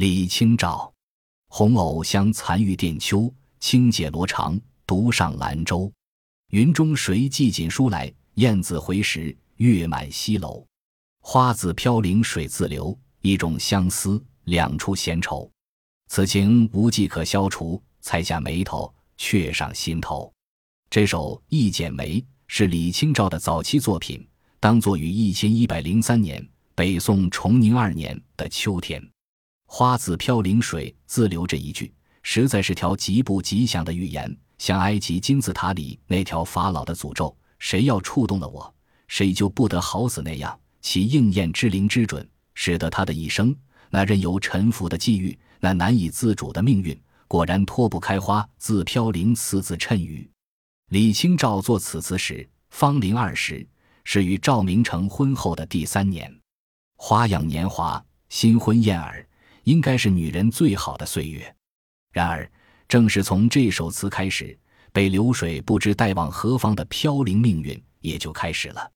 李清照，红藕香残玉殿秋，轻解罗裳，独上兰舟。云中谁寄锦书来？雁字回时，月满西楼。花自飘零水自流，一种相思，两处闲愁。此情无计可消除，才下眉头，却上心头。这首《一剪梅》是李清照的早期作品，当作于一千一百零三年北宋崇宁二年的秋天。花自飘零水自流这一句，实在是条极不吉祥的预言，像埃及金字塔里那条法老的诅咒：谁要触动了我，谁就不得好死那样。其应验之灵之准，使得他的一生，那任由沉浮的际遇，那难以自主的命运，果然脱不开“花自飘零”四字衬语。李清照作此词时，芳龄二十，是与赵明诚婚后的第三年。花样年华，新婚燕尔，应该是女人最好的岁月。然而，正是从这首词开始，被流水不知带往何方的飘零命运也就开始了。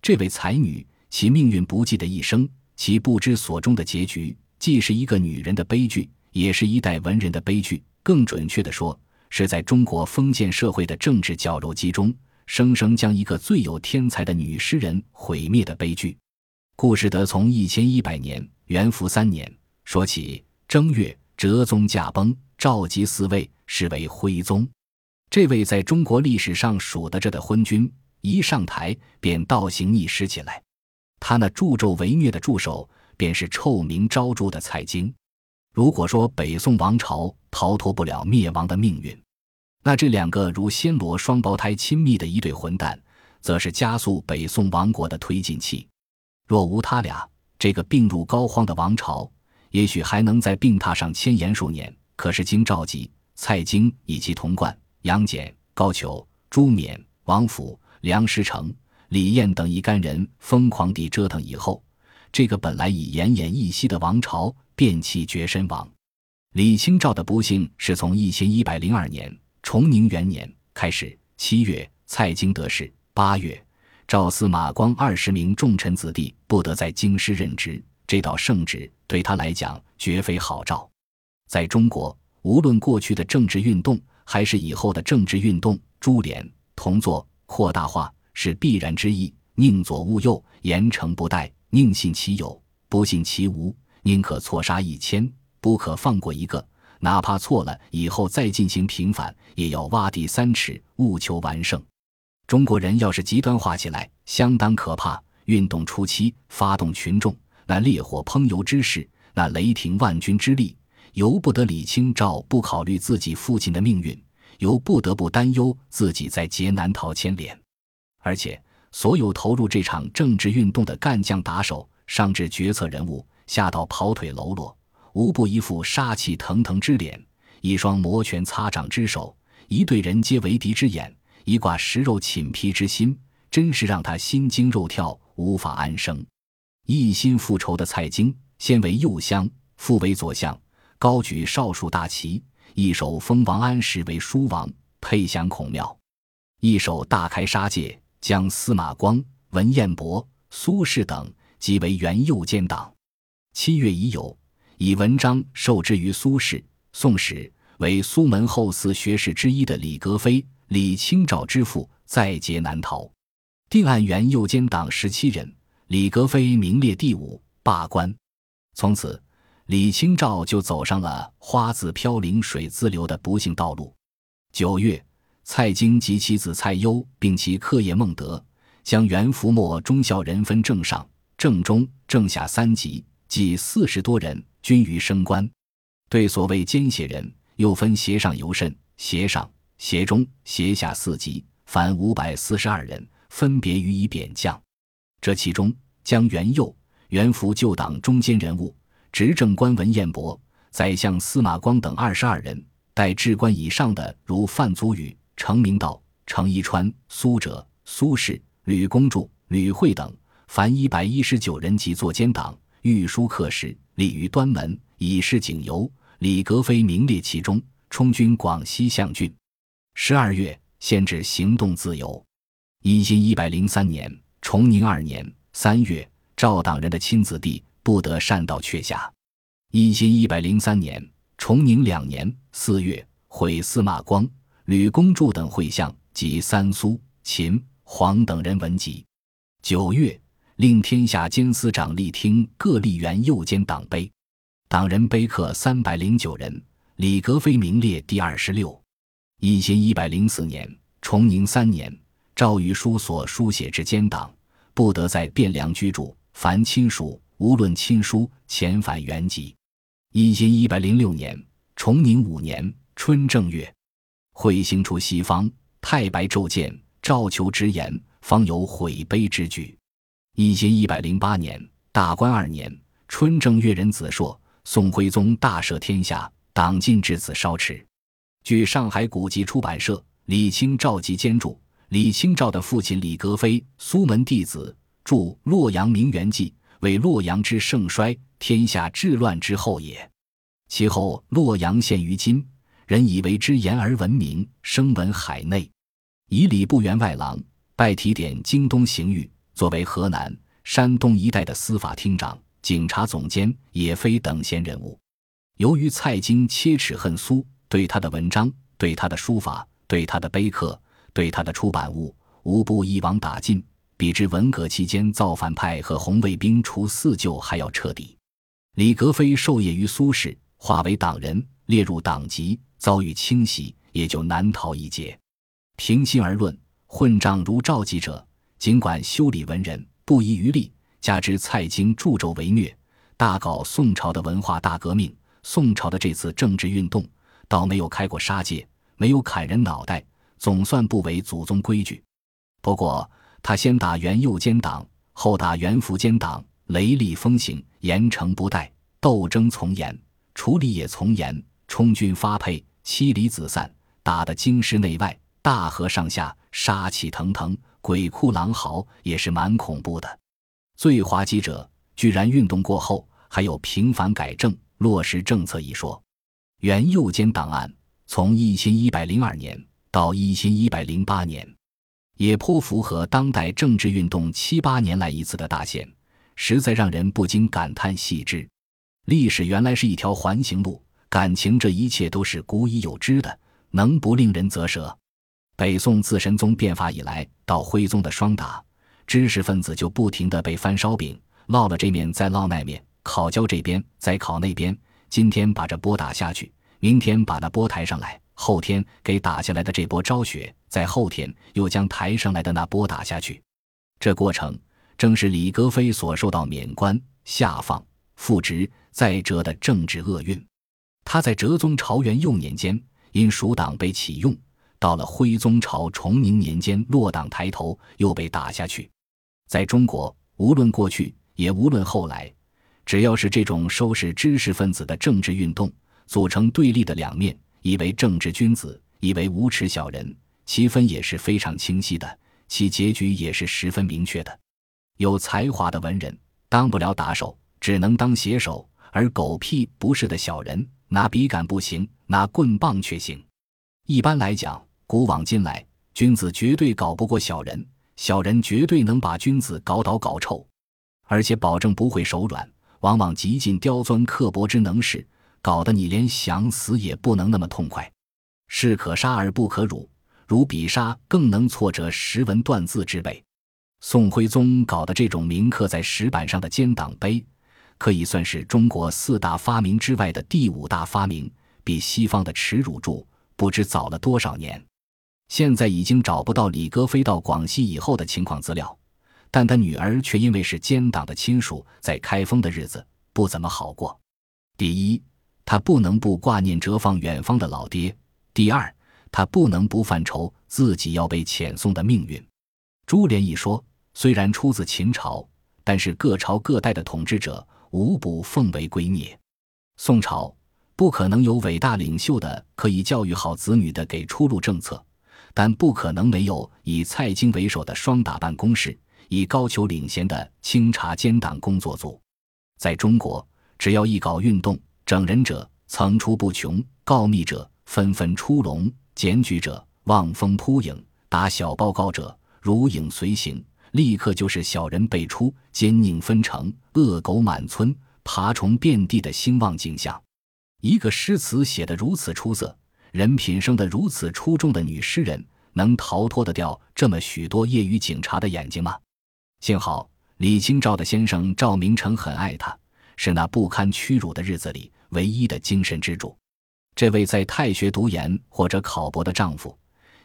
这位才女。其命运不济的一生，其不知所终的结局，既是一个女人的悲剧，也是一代文人的悲剧。更准确地说，是在中国封建社会的政治绞肉机中，生生将一个最有天才的女诗人毁灭的悲剧。故事得从一千一百年元符三年说起。正月，哲宗驾崩，召集四位，是为徽宗。这位在中国历史上数得着的昏君，一上台便倒行逆施起来。他那助纣为虐的助手，便是臭名昭著的蔡京。如果说北宋王朝逃脱不了灭亡的命运，那这两个如暹罗双胞胎亲密的一对混蛋，则是加速北宋亡国的推进器。若无他俩，这个病入膏肓的王朝，也许还能在病榻上千延数年。可是经赵佶、蔡京以及童贯、杨戬、高俅、朱冕、王府、梁师成。李彦等一干人疯狂地折腾以后，这个本来已奄奄一息的王朝便气绝身亡。李清照的不幸是从一千一百零二年崇宁元年开始。七月，蔡京得势；八月，赵司马光二十名重臣子弟不得在京师任职。这道圣旨对他来讲绝非好兆。在中国，无论过去的政治运动，还是以后的政治运动，株连、同作、扩大化。是必然之意，宁左勿右，严惩不贷，宁信其有，不信其无，宁可错杀一千，不可放过一个。哪怕错了，以后再进行平反，也要挖地三尺，务求完胜。中国人要是极端化起来，相当可怕。运动初期发动群众，那烈火烹油之势，那雷霆万钧之力，由不得李清照不考虑自己父亲的命运，由不得不担忧自己在劫难逃牵连。而且，所有投入这场政治运动的干将打手，上至决策人物，下到跑腿喽啰，无不一副杀气腾腾之脸，一双摩拳擦掌之手，一对人皆为敌之眼，一挂食肉寝皮之心，真是让他心惊肉跳，无法安生。一心复仇的蔡京，先为右相，复为左相，高举少数大旗，一手封王安石为书王，配享孔庙；一手大开杀戒。将司马光、文彦博、苏轼等即为元右监党。七月已有，以文章授之于苏轼。宋史为苏门后四学士之一的李格非、李清照之父在劫难逃，定案元右监党十七人，李格非名列第五，罢官。从此，李清照就走上了花自飘零水自流的不幸道路。九月。蔡京及其子蔡攸，并其客业孟德，将元符末忠孝人分正上、正中、正下三级，计四十多人，均于升官。对所谓奸邪人，又分邪上尤甚、邪上、邪中、邪下四级，凡五百四十二人，分别予以贬降。这其中，将元佑、元符旧党中间人物，执政官文彦博、宰相司马光等二十二人，待至官以上的，如范祖禹。程明道、程一川、苏辙、苏轼、吕公著、吕惠等，凡一百一十九人及作监党、御书客使，立于端门，以示警游。李格非名列其中，充军广西象郡。十二月，限制行动自由。一千一百零三年崇宁二年三月，赵党人的亲子弟不得擅到阙下。一千一百零三年，崇宁两年四月，毁司马光、吕公著等会相及三苏、秦、黄等人文集。九月，令天下监司长力听各吏员右监党碑，党人碑刻三百零九人，李格非名列第二十六。一千一百零四年，崇宁三年，诏谕书所书写之监党，不得在汴梁居住。凡亲属，无论亲疏，遣返原籍。一千一百零六年，崇宁五年春正月，彗星出西方，太白骤见，召求直言，方有悔悲之举。一千一百零八年，大观二年春正月，人子硕，宋徽宗大赦天下，党禁至此稍迟。据上海古籍出版社李清照集监注，李清照的父亲李格非，苏门弟子。著《洛阳名园记》，为洛阳之盛衰、天下治乱之后也。其后洛阳陷于今，人以为之言而闻名，声闻海内。以礼部员外郎，拜提点京东刑狱，作为河南、山东一带的司法厅长、警察总监，也非等闲人物。由于蔡京切齿恨苏，对他的文章、对他的书法、对他的碑刻、对他的出版物，无不一网打尽。比之文革期间造反派和红卫兵除四旧还要彻底。李格非受业于苏轼，化为党人，列入党籍，遭遇清洗，也就难逃一劫。平心而论，混账如赵佶者，尽管修理文人，不遗余力，加之蔡京助纣为虐，大搞宋朝的文化大革命。宋朝的这次政治运动，倒没有开过杀戒，没有砍人脑袋，总算不违祖宗规矩。不过。他先打元右监党，后打原副监党，雷厉风行，严惩不贷，斗争从严，处理也从严，充军发配，妻离子散，打得京师内外，大河上下杀气腾腾，鬼哭狼嚎，也是蛮恐怖的。最滑稽者，居然运动过后还有平反改正、落实政策一说。元右监档案从一千一百零二年到一千一百零八年。也颇符合当代政治运动七八年来一次的大限，实在让人不禁感叹细之。历史原来是一条环形路，感情这一切都是古已有之的，能不令人啧舌？北宋自神宗变法以来，到徽宗的双打，知识分子就不停地被翻烧饼，烙了这面再烙那面，烤焦这边再烤那边，今天把这波打下去，明天把那波抬上来。后天给打下来的这波昭雪，在后天又将抬上来的那波打下去，这过程正是李格非所受到免官、下放、复职、再折的政治厄运。他在哲宗朝元佑年间因蜀党被启用，到了徽宗朝崇宁年间落党抬头，又被打下去。在中国，无论过去也无论后来，只要是这种收拾知识分子的政治运动，组成对立的两面。以为政治君子，以为无耻小人，其分也是非常清晰的，其结局也是十分明确的。有才华的文人当不了打手，只能当写手；而狗屁不是的小人，拿笔杆不行，拿棍棒却行。一般来讲，古往今来，君子绝对搞不过小人，小人绝对能把君子搞倒搞臭，而且保证不会手软，往往极尽刁钻刻薄之能事。搞得你连想死也不能那么痛快，士可杀而不可辱，如比杀更能挫折识文断字之辈。宋徽宗搞的这种铭刻在石板上的监党碑，可以算是中国四大发明之外的第五大发明，比西方的耻辱柱不知早了多少年。现在已经找不到李格非到广西以后的情况资料，但他女儿却因为是监党的亲属，在开封的日子不怎么好过。第一。他不能不挂念折放远方的老爹。第二，他不能不犯愁自己要被遣送的命运。珠联一说虽然出自秦朝，但是各朝各代的统治者无不奉为圭臬。宋朝不可能有伟大领袖的可以教育好子女的给出路政策，但不可能没有以蔡京为首的双打办公室，以高俅领衔的清查监党工作组。在中国，只要一搞运动。整人者层出不穷，告密者纷纷出笼，检举者望风扑影，打小报告者如影随形，立刻就是小人辈出，奸佞纷呈，恶狗满村，爬虫遍地的兴旺景象。一个诗词写得如此出色，人品生得如此出众的女诗人，能逃脱得掉这么许多业余警察的眼睛吗？幸好李清照的先生赵明诚很爱她，是那不堪屈辱的日子里唯一的精神支柱。这位在太学读研或者考博的丈夫，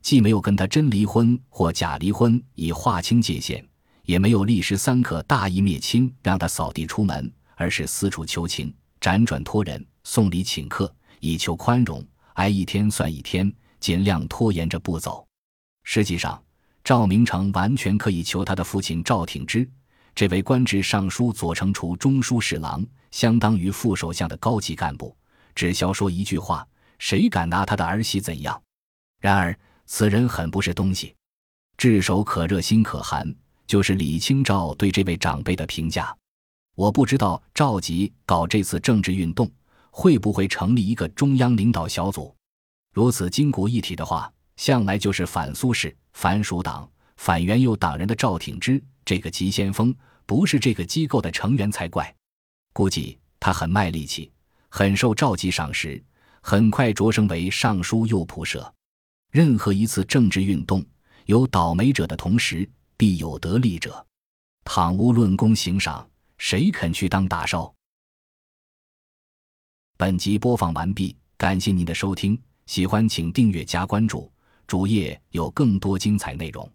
既没有跟她真离婚或假离婚以划清界限，也没有立时三刻大义灭亲让她扫地出门，而是四处求情，辗转托人，送礼请客，以求宽容，挨一天算一天，尽量拖延着不走。实际上，赵明诚完全可以求他的父亲赵挺之，这位官至尚书左丞处中书侍郎，相当于副首相的高级干部。只消说一句话，谁敢拿他的儿媳怎样？然而此人很不是东西，炙手可热心可寒，就是李清照对这位长辈的评价。我不知道赵佶搞这次政治运动会不会成立一个中央领导小组。如此筋骨一体的话，向来就是反苏轼、反蜀党、反元佑党人的赵挺之这个急先锋，不是这个机构的成员才怪。估计他很卖力气。很受赵佶赏识，很快擢升为尚书右仆射。任何一次政治运动，有倒霉者的同时，必有得利者。倘无论功行赏，谁肯去当大烧？本集播放完毕，感谢您的收听，喜欢请订阅加关注，主页有更多精彩内容。